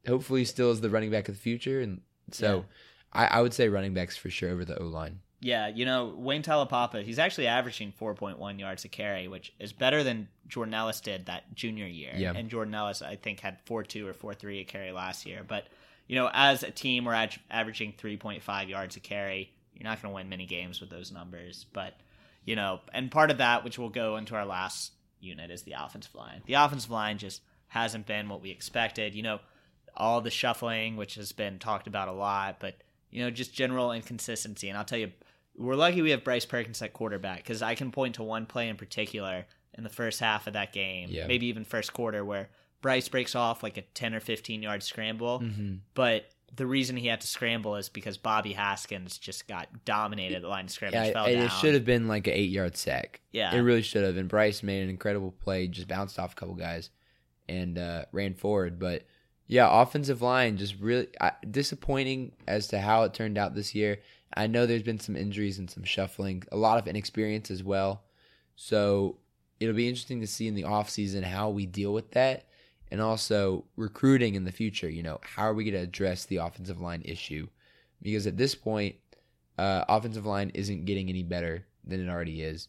hopefully still is the running back of the future. And so I, I would say running backs for sure over the O line. Yeah, you know Wayne Taulapapa, he's actually averaging 4.1 yards a carry, which is better than Jordan Ellis did that junior year. Yeah. And Jordan Ellis, I think, had 4.2 or 4.3 a carry last year. But you know, as a team, we're ad- averaging 3.5 yards a carry. You're not going to win many games with those numbers, but you know, and part of that, which will go into our last unit, is the offensive line. The offensive line just hasn't been what we expected. You know, all the shuffling, which has been talked about a lot, but you know, just general inconsistency. And I'll tell you, we're lucky we have Bryce Perkins at quarterback because I can point to one play in particular in the first half of that game, Yeah. maybe even first quarter, where Bryce breaks off like a 10 or 15 yard scramble. Mm-hmm. But the reason he had to scramble is because Bobby Haskins just got dominated at the line of scrimmage. Yeah, fell it, down. it should have been like an eight yard sack. Yeah. It really should have. And Bryce made an incredible play, just bounced off a couple guys and uh, ran forward. But yeah, offensive line just really uh, disappointing as to how it turned out this year. I know there's been some injuries and some shuffling, a lot of inexperience as well. So it'll be interesting to see in the offseason how we deal with that and also recruiting in the future. You know, how are we going to address the offensive line issue? Because at this point, uh, offensive line isn't getting any better than it already is.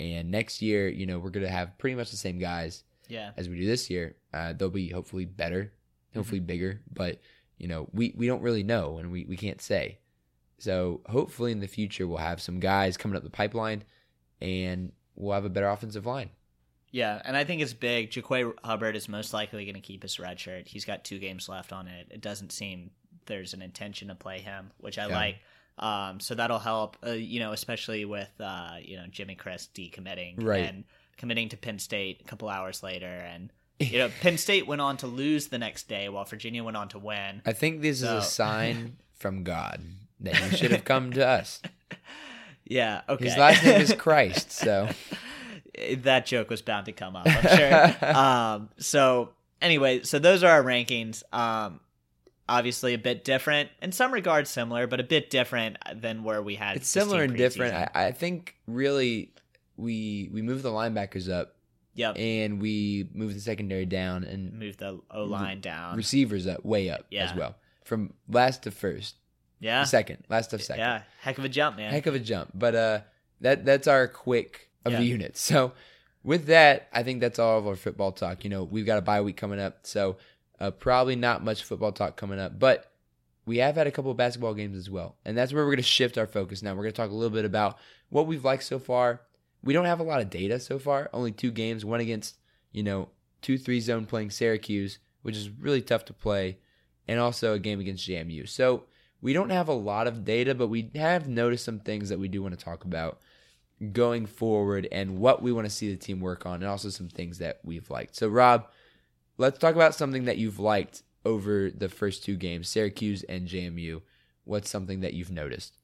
And next year, you know, we're going to have pretty much the same guys Yeah. as we do this year. Uh, they'll be hopefully better, hopefully bigger, but you know, we, we don't really know and we, we can't say. So hopefully in the future we'll have some guys coming up the pipeline and we'll have a better offensive line. Yeah, and I think it's big. Jaquay Hubbard is most likely going to keep his red shirt. He's got two games left on it. It doesn't seem there's an intention to play him, which I Yeah. like. Um, so that'll help, uh, you know, especially with uh, you know Jimmy Christ decommitting Right. and committing to Penn State a couple hours later, and you know Penn State went on to lose the next day while Virginia went on to win. I think this is a sign [laughs] from God that he should have come to us. [laughs] Yeah, okay. His last name is [laughs] Christ, so that joke was bound to come up, I'm sure. [laughs] um, so anyway, so those are our rankings. Um, obviously a bit different in some regards, similar, but a bit different than where we had. it's similar and different. I, I think really we we moved the linebackers up yep, and we moved the secondary down and move the O line down. receivers up way up Yeah. as well from last to first yeah, second. Last of second. Yeah, heck of a jump, man. heck of a jump. But uh that that's our quick of Yeah. the units [laughs] so with that i think that's all of our football talk. You know we've got a bye week coming up so uh, probably not much football talk coming up but we have had a couple of basketball games as well and that's where we're going to shift our focus now. We're going to talk a little bit about what we've liked so far. We don't have a lot of data so far only two games one against you know two three zone playing syracuse which is really tough to play and also a game against jmu so we don't have a lot of data, but we have noticed some things that we do want to talk about going forward and what we want to see the team work on, and also some things that we've liked. So, Rob, let's talk about something that you've liked over the first two games, Syracuse and JMU. What's something that you've noticed?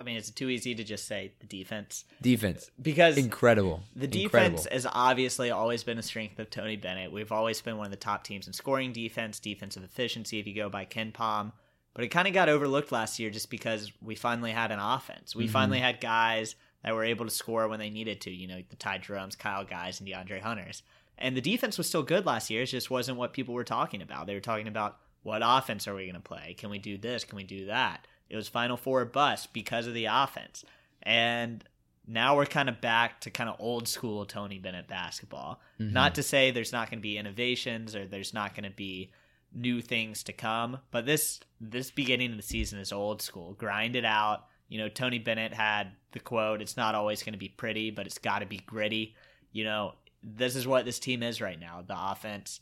I mean, it's too easy to just say the defense Defense, because incredible. the Incredible. defense has obviously always been a strength of Tony Bennett. We've always been one of the top teams in scoring defense, defensive efficiency, if you go by KenPom. But it kind of got overlooked last year just because we finally had an offense. We Mhm. finally had guys that were able to score when they needed to, you know, the Ty Jerome's, Kyle Guys, and DeAndre Hunters. And the defense was still good last year. It just wasn't what people were talking about. They were talking about what offense are we going to play? Can we do this? Can we do that? It was Final Four bust because of the offense. And now we're kind of back to kind of old school Tony Bennett basketball. Mhm. Not to say there's not going to be innovations or there's not going to be new things to come, but this this beginning of the season is old school. Grind it out. You know, Tony Bennett had the quote, "It's not always going to be pretty, but it's got to be gritty." You know, this is what this team is right now. The offense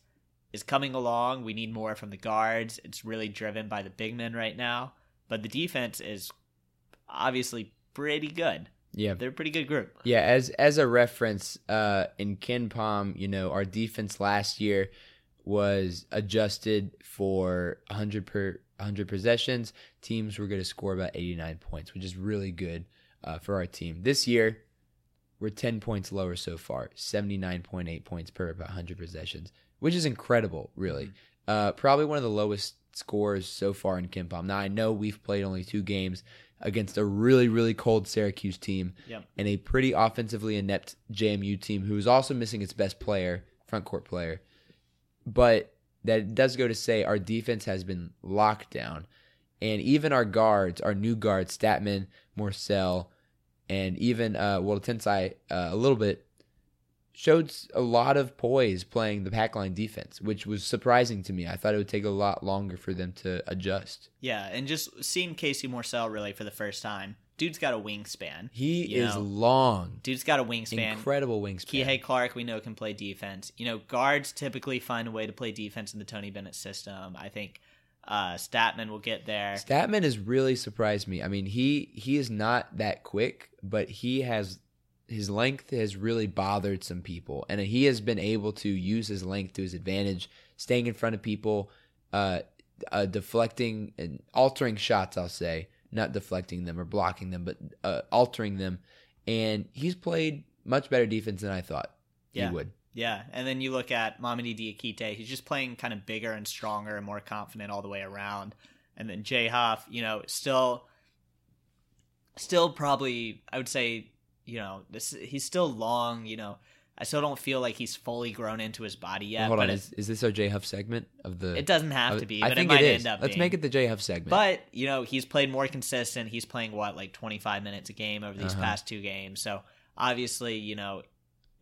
is coming along. We need more from the guards. It's really driven by the big men right now, but the defense is obviously pretty good. yeah, They're a pretty good group. Yeah, as as a reference, uh, in KenPom, you know, our defense last year was adjusted for 100 per 100 possessions. Teams were going to score about 89 points, which is really good uh, for our team. This year, we're 10 points lower so far, 79.8 points per about 100 possessions, which is incredible, really. Uh, probably one of the lowest scores so far in Palm. Now, I know we've played only two games against a really, really cold Syracuse team Yep. and a pretty offensively inept JMU team who is also missing its best player, front court player. But that does go to say our defense has been locked down. And even our guards, our new guards, Stattmann, Morsell, and even uh, well, Tensai uh, a little bit, showed a lot of poise playing the pack line defense, which was surprising to me. I thought it would take a lot longer for them to adjust. Yeah, and just seeing Casey Morsell really for the first time. Dude's got a wingspan. He is know, long, Dude's got a wingspan. incredible wingspan. Kihei Clark, we know, can play defense. You know, guards typically find a way to play defense in the Tony Bennett system. I think uh, Stattmann will get there. Stattmann has really surprised me. I mean, he he is not that quick, but he has his length has really bothered some people, and he has been able to use his length to his advantage, staying in front of people, uh, uh deflecting and altering shots. I'll say not deflecting them or blocking them, but uh, altering them, and he's played much better defense than I thought Yeah. he would. Yeah, and then you look at Mamadi Diakite. He's just playing kind of bigger and stronger and more confident all the way around. And then Jay Huff, you know, still, still probably, I would say, you know, this he's still long. You know, I still don't feel like he's fully grown into his body yet. Hold but on, is, is this our J Huff segment of the? it doesn't have to be, I but think it might it is. end up. Let's being. make it the J Huff segment. But you know, he's played more consistent. He's playing what like 25 minutes a game over these Uh-huh. past two games. So obviously, you know,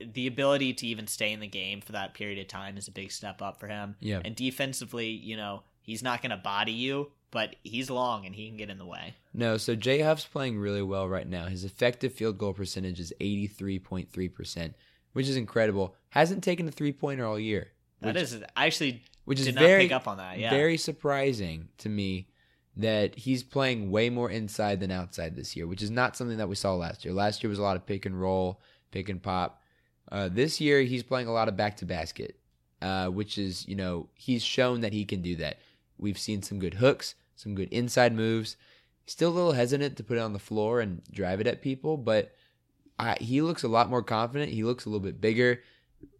the ability to even stay in the game for that period of time is a big step up for him. Yeah. And defensively, you know, he's not going to body you, but he's long and he can get in the way. No, so J Huff's playing really well right now. His effective field goal percentage is 83.3%, which is incredible. Hasn't taken a three pointer all year. That which, is I actually which is not very, pick up on that. Yeah. very surprising to me that he's playing way more inside than outside this year, which is not something that we saw last year. Last year was a lot of pick and roll, pick and pop. Uh, this year he's playing a lot of back to basket, uh, which is you know he's shown that he can do that. We've seen some good hooks, some good inside moves. Still a little hesitant to put it on the floor and drive it at people, but I, he looks a lot more confident. He looks a little bit bigger.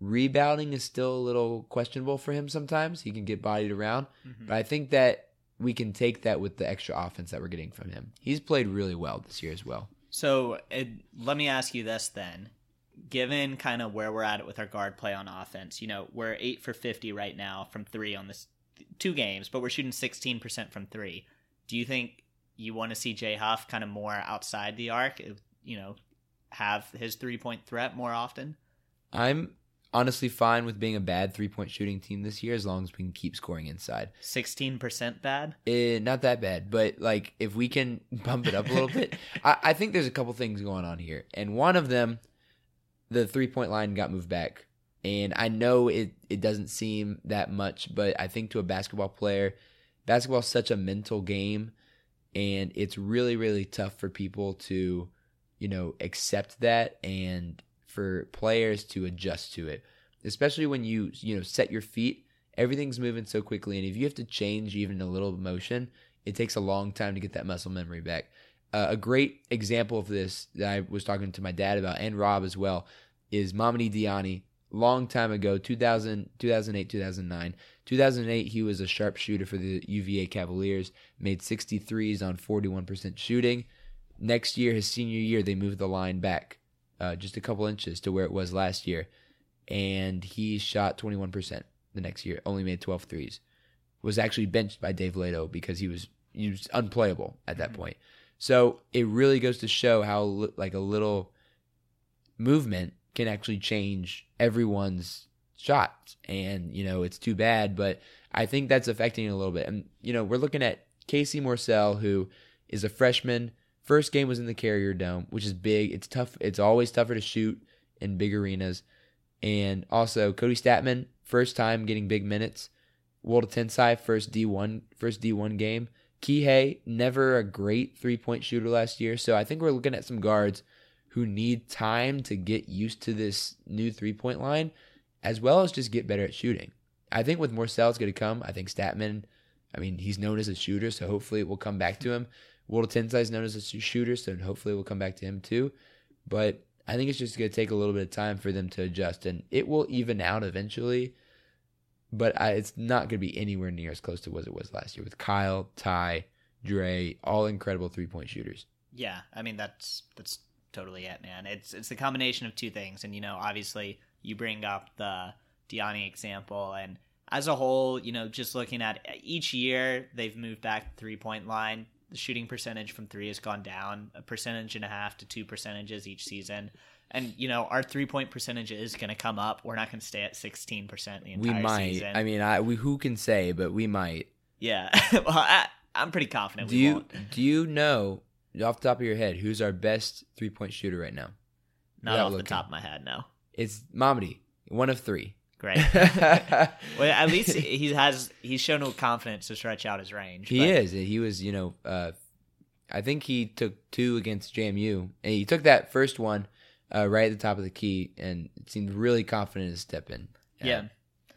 Rebounding is still a little questionable for him sometimes. He can get bodied around, Mhm. but I think that we can take that with the extra offense that we're getting from him. He's played really well this year as well. So it, let me ask you this then. Given kind of where we're at with our guard play on offense, you know, we're 8 for 50 right now from 3 on this two games, but we're shooting 16% from 3. Do you think you want to see Jay Huff kind of more outside the arc, you know, have his three-point threat more often? I'm honestly fine with being a bad three point shooting team this year as long as we can keep scoring inside. 16% bad? Eh, not that bad, but like if we can [laughs] bump it up a little bit, I, I think there's a couple things going on here, and one of them, the three point line got moved back, and I know it it doesn't seem that much, but I think to a basketball player, basketball is such a mental game, and it's really really tough for people to, you know, accept that and for players to adjust to it, especially when you you know set your feet everything's moving so quickly and if you have to change even a little motion it takes a long time to get that muscle memory back uh, a great example of this that I was talking to my dad about and Rob as well is Mamadi Diane. Long time ago, 2000, 2008, 2009. 2008, he was a sharpshooter for the UVA Cavaliers, made 63s on 41% shooting. Next year, his senior year, they moved the line back uh, just a couple inches to where it was last year. And he shot 21% the next year, only made 12 threes. Was actually benched by Dave Leitao because he was, he was unplayable at that point. So it really goes to show how like a little movement can actually change everyone's shots. And, you know, it's too bad, but I think that's affecting it a little bit. And, you know, we're looking at Casey Morsell, who is a freshman. First game was in the Carrier Dome, which is big. It's tough. It's always tougher to shoot in big arenas. And also Kody Stattmann, first time getting big minutes. Woldetensae, first D1, first D1 game. Kihei, never a great three point shooter last year. So I think we're looking at some guards who need time to get used to this new three point line, as well as just get better at shooting. I think with Morsell, it's going to come. I think Stattmann, I mean, he's known as a shooter, so hopefully it will come back to him. Woldetensae is known as a shooter, so hopefully we'll come back to him too. But I think it's just going to take a little bit of time for them to adjust, and it will even out eventually. But I, it's not going to be anywhere near as close to what it was last year with Kyle, Ty, Dre, all incredible three point shooters. Yeah, I mean that's that's totally it, man. It's it's the combination of two things, and you know, obviously, you bring up the Diane example, and as a whole, you know, just looking at each year, they've moved back the three point line. The shooting percentage from three has gone down a percentage and a half to two percentages each season. And you know our three point percentage is going to come up. We're not going to stay at sixteen percent the entire We might. season. I mean, I we who can say, but we might. yeah. [laughs] well, I, I'm pretty confident Do we you won't. do you know off the top of your head who's our best three point shooter right now? Not without off the top of my head, no. It's Mamadi, one of three. Great. [laughs] well, at least he has he's shown no confidence to stretch out his range. He but- is. He was, you know, uh, I think he took two against JMU, and he took that first one uh, right at the top of the key, and it seemed really confident to step in. And Yeah.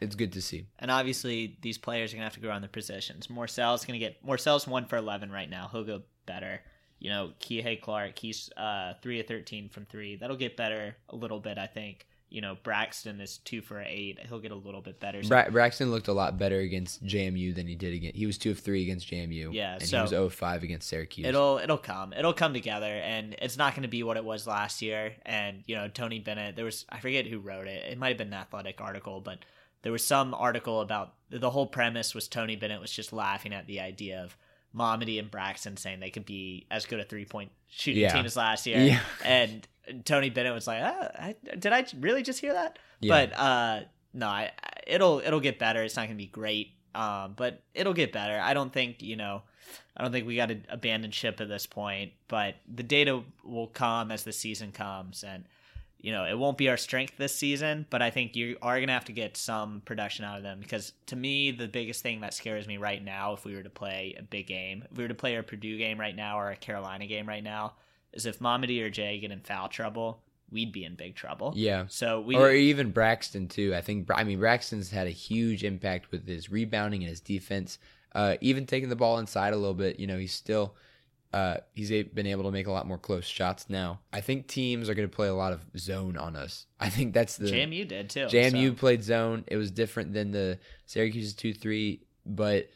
it's good to see. And obviously, these players are gonna have to grow on their positions. Morsell's gonna get Morsell's one for eleven right now. He'll go better. You know, Kihei Clark, he's uh, three of thirteen from three. That'll get better a little bit, I think. You know, Braxton is two for eight. He'll get a little bit better. So- Bra- Braxton looked a lot better against JMU than he did against. He was two of three against JMU. Yeah, and so- he was 0 of five against Syracuse. It'll it'll come. It'll come together and it's not going to be what it was last year and you know Tony Bennett there was I forget who wrote it. It might have been an athletic article but there was some article about the whole premise was Tony Bennett was just laughing at the idea of Mamadi and Braxton saying they could be as good a three-point shooting Yeah. team as last year Yeah. [laughs] and Tony Bennett was like, ah, I, "Did I really just hear that?" Yeah. But uh no, I- it'll it'll get better. It's not going to be great. Um but it'll get better. I don't think, you know, I don't think we got to abandon ship at this point, but the data will come as the season comes, and you know it won't be our strength this season. But I think you are gonna have to get some production out of them because to me the biggest thing that scares me right now, if we were to play a big game, if we were to play a Purdue game right now or a Carolina game right now, is if Mamadi or Jay get in foul trouble, we'd be in big trouble. yeah. So we or even Braxton too. I think I mean Braxton's had a huge impact with his rebounding and his defense. Uh, even taking the ball inside a little bit. You know, he's still uh, he's a- been able to make a lot more close shots now. I think teams are going to play a lot of zone on us. [laughs] I think that's the JMU did too. JMU so- played zone. It was different than the Syracuse's two three, but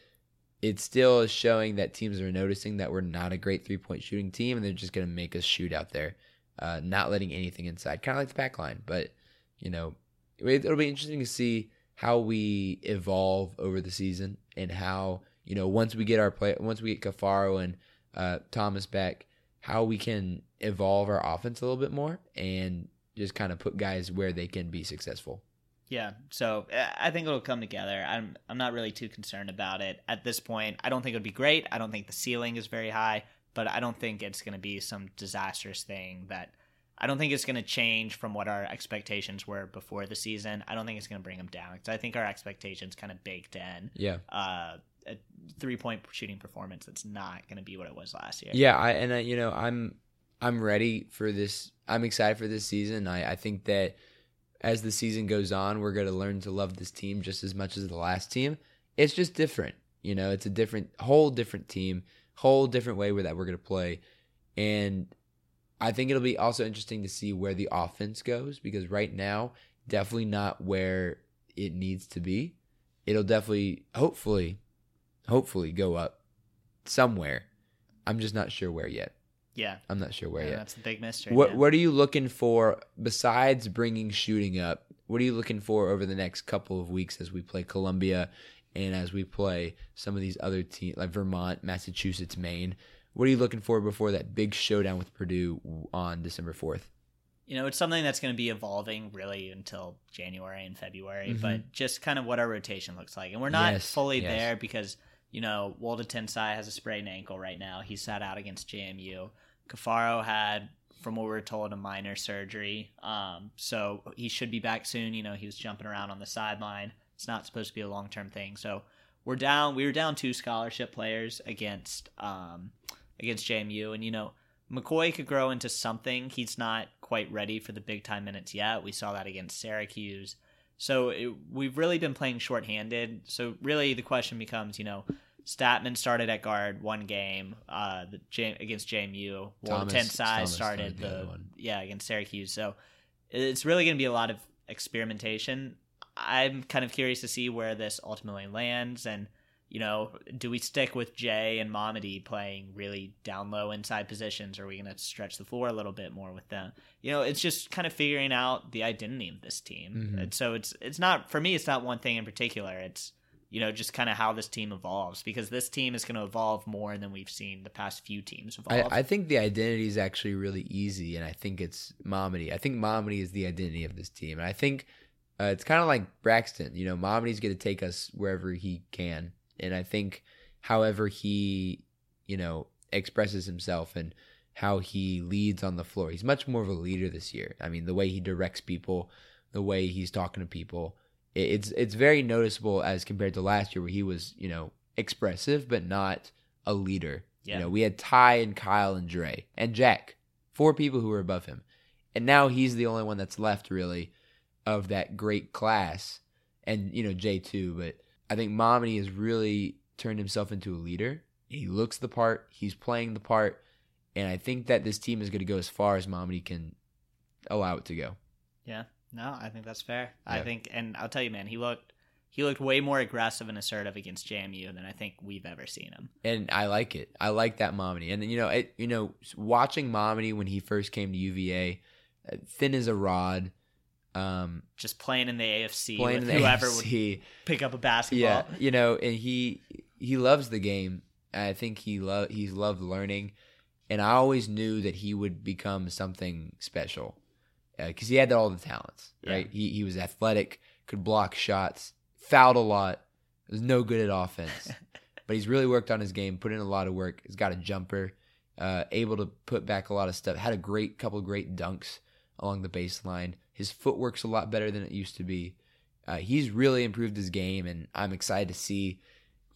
it still is showing that teams are noticing that we're not a great three point shooting team, and they're just going to make us shoot out there, uh, not letting anything inside, kind of like the pack line. But you know, it- it'll be interesting to see how we evolve over the season and how you know once we get our play, once we get Caffaro and uh, Thomas back, how we can evolve our offense a little bit more and just kind of put guys where they can be successful. Yeah, so uh, I think it'll come together. I'm I'm not really too concerned about it at this point. I don't think it'll be great. I don't think the ceiling is very high, but I don't think it's going to be some disastrous thing that I don't think it's going to change from what our expectations were before the season. I don't think it's going to bring them down because I think our expectations kind of baked in Yeah. uh, a three point shooting performance that's not going to be what it was last year. Yeah, I and I, you know, I'm I'm ready for this. I'm excited for this season. I I think that as the season goes on, we're going to learn to love this team just as much as the last team. It's just different. You know, it's a different whole different team, whole different way where that we're going to play. And I think it'll be also interesting to see where the offense goes because right now, definitely not where it needs to be. It'll definitely, hopefully, hopefully go up somewhere. I'm just not sure where yet. Yeah, I'm not sure where yeah yet. that's the big mystery. What yeah. What are you looking for besides bringing shooting up? What are you looking for over the next couple of weeks as we play Columbia and as we play some of these other teams like Vermont, Massachusetts, Maine? What are you looking for before that big showdown with Purdue on December fourth? You know, it's something that's going to be evolving really until January and February, Mhm. but just kind of what our rotation looks like. And we're not Yes, fully yes. there because, you know, Woldetensae has a sprained ankle right now. He sat out against JMU. Caffaro had, from what we were told, a minor surgery. Um, so he should be back soon. You know, he was jumping around on the sideline. It's not supposed to be a long term thing. So we're down. We were down two scholarship players against um, against JMU, and you know McKoy could grow into something. He's not quite ready for the big time minutes yet. We saw that against Syracuse. So it, we've really been playing shorthanded. So really, the question becomes, you know, Stattmann started at guard one game uh, the J- against JMU. Well, Thomas- Tensai Thomas started started the the one. yeah against Syracuse. So it's really going to be a lot of experimentation. I'm kind of curious to see where this ultimately lands, and you know, do we stick with Jay and Mamadi playing really down low inside positions, or are we going to stretch the floor a little bit more with them? You know, it's just kind of figuring out the identity of this team. Mhm. And so it's it's not for me. It's not one thing in particular. It's you know just kind of how this team evolves because this team is going to evolve more than we've seen the past few teams evolve. I, I think the identity is actually really easy, and I think it's Mamadi. I think Mamadi is the identity of this team, and I think uh, it's kind of like Braxton. You know, Mamadi's going to take us wherever he can, and I think, however he, you know, expresses himself and how he leads on the floor, he's much more of a leader this year. I mean, the way he directs people, the way he's talking to people, it's it's very noticeable as compared to last year, where he was, you know, expressive but not a leader. Yeah. You know, we had Ty and Kyle and Dre and Jack, four people who were above him. And now he's the only one that's left really of that great class. And, you know, Jay too, but I think Mamadi has really turned himself into a leader. He looks the part, he's playing the part, and I think that this team is going to go as far as Mamadi can allow it to go. Yeah, no, I think that's fair. I think, and I'll tell you, man, he looked he looked way more aggressive and assertive against JMU than I think we've ever seen him. and I like it. I like that Mamadi, and then you know, it, you know, watching Mamadi when he first came to UVA, uh, thin as a rod, um, Just playing in the AFC playing with in the whoever AFC. would pick up a basketball. Yeah, you know, and he he loves the game. I think he love he's loved learning, and I always knew that he would become something special because he had all the talents. Yeah. Right, he he was athletic, could block shots, fouled a lot, was no good at offense, [laughs] but he's really worked on his game, put in a lot of work. He's got a jumper, uh, able to put back a lot of stuff. Had a great couple of great dunks along the baseline. His footwork's a lot better than it used to be. Uh, he's really improved his game, and I'm excited to see.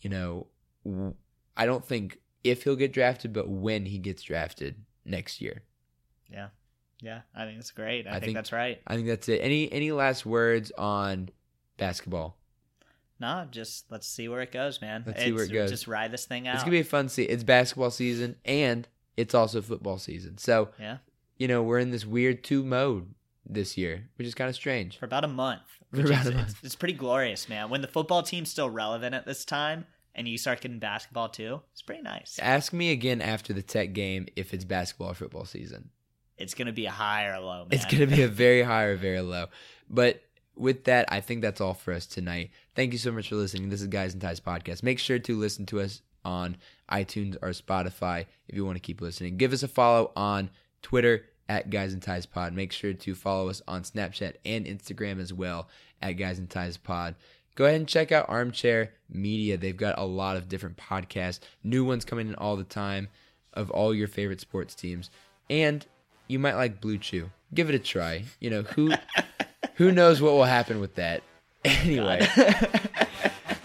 You know, w- I don't think if he'll get drafted, but when he gets drafted next year. yeah, yeah. I think it's great. I, I think, think- that's right. I think that's it. Any any last words on basketball? No, just let's see where it goes, man. Let's see where it goes. Just ride this thing out. It's gonna be a fun season. It's basketball season, and it's also football season. So yeah, you know we're in this weird two mode this year, which is kind of strange. for about a month. For about is- a month. It's, it's pretty glorious, man. When the football team's still relevant at this time, and you start getting basketball too, it's pretty nice. Ask me again after the Tech game if it's basketball or football season. It's gonna be a high or a low, man. It's going to be a [laughs] very high or very low. But with that, I think that's all for us tonight. Thank you so much for listening. This is Guys and Ties Podcast. Make sure to listen to us on iTunes or Spotify if you want to keep listening. Give us a follow on Twitter at Guys and Ties Pod. Make sure to follow us on Snapchat and Instagram as well at Guys and Ties Pod. Go ahead and check out Armchair Media. They've got a lot of different podcasts, new ones coming in all the time of all your favorite sports teams. And you might like BlueChew. Give it a try. You know, who [laughs] who knows what will happen with that. [laughs] Anyway,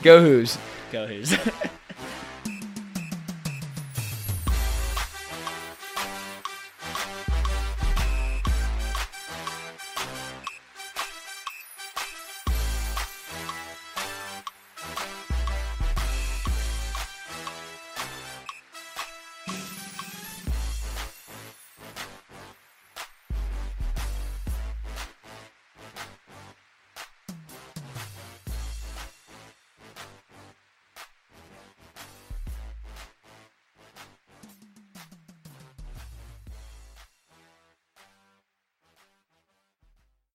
go Hoos. Go Hoos. [laughs]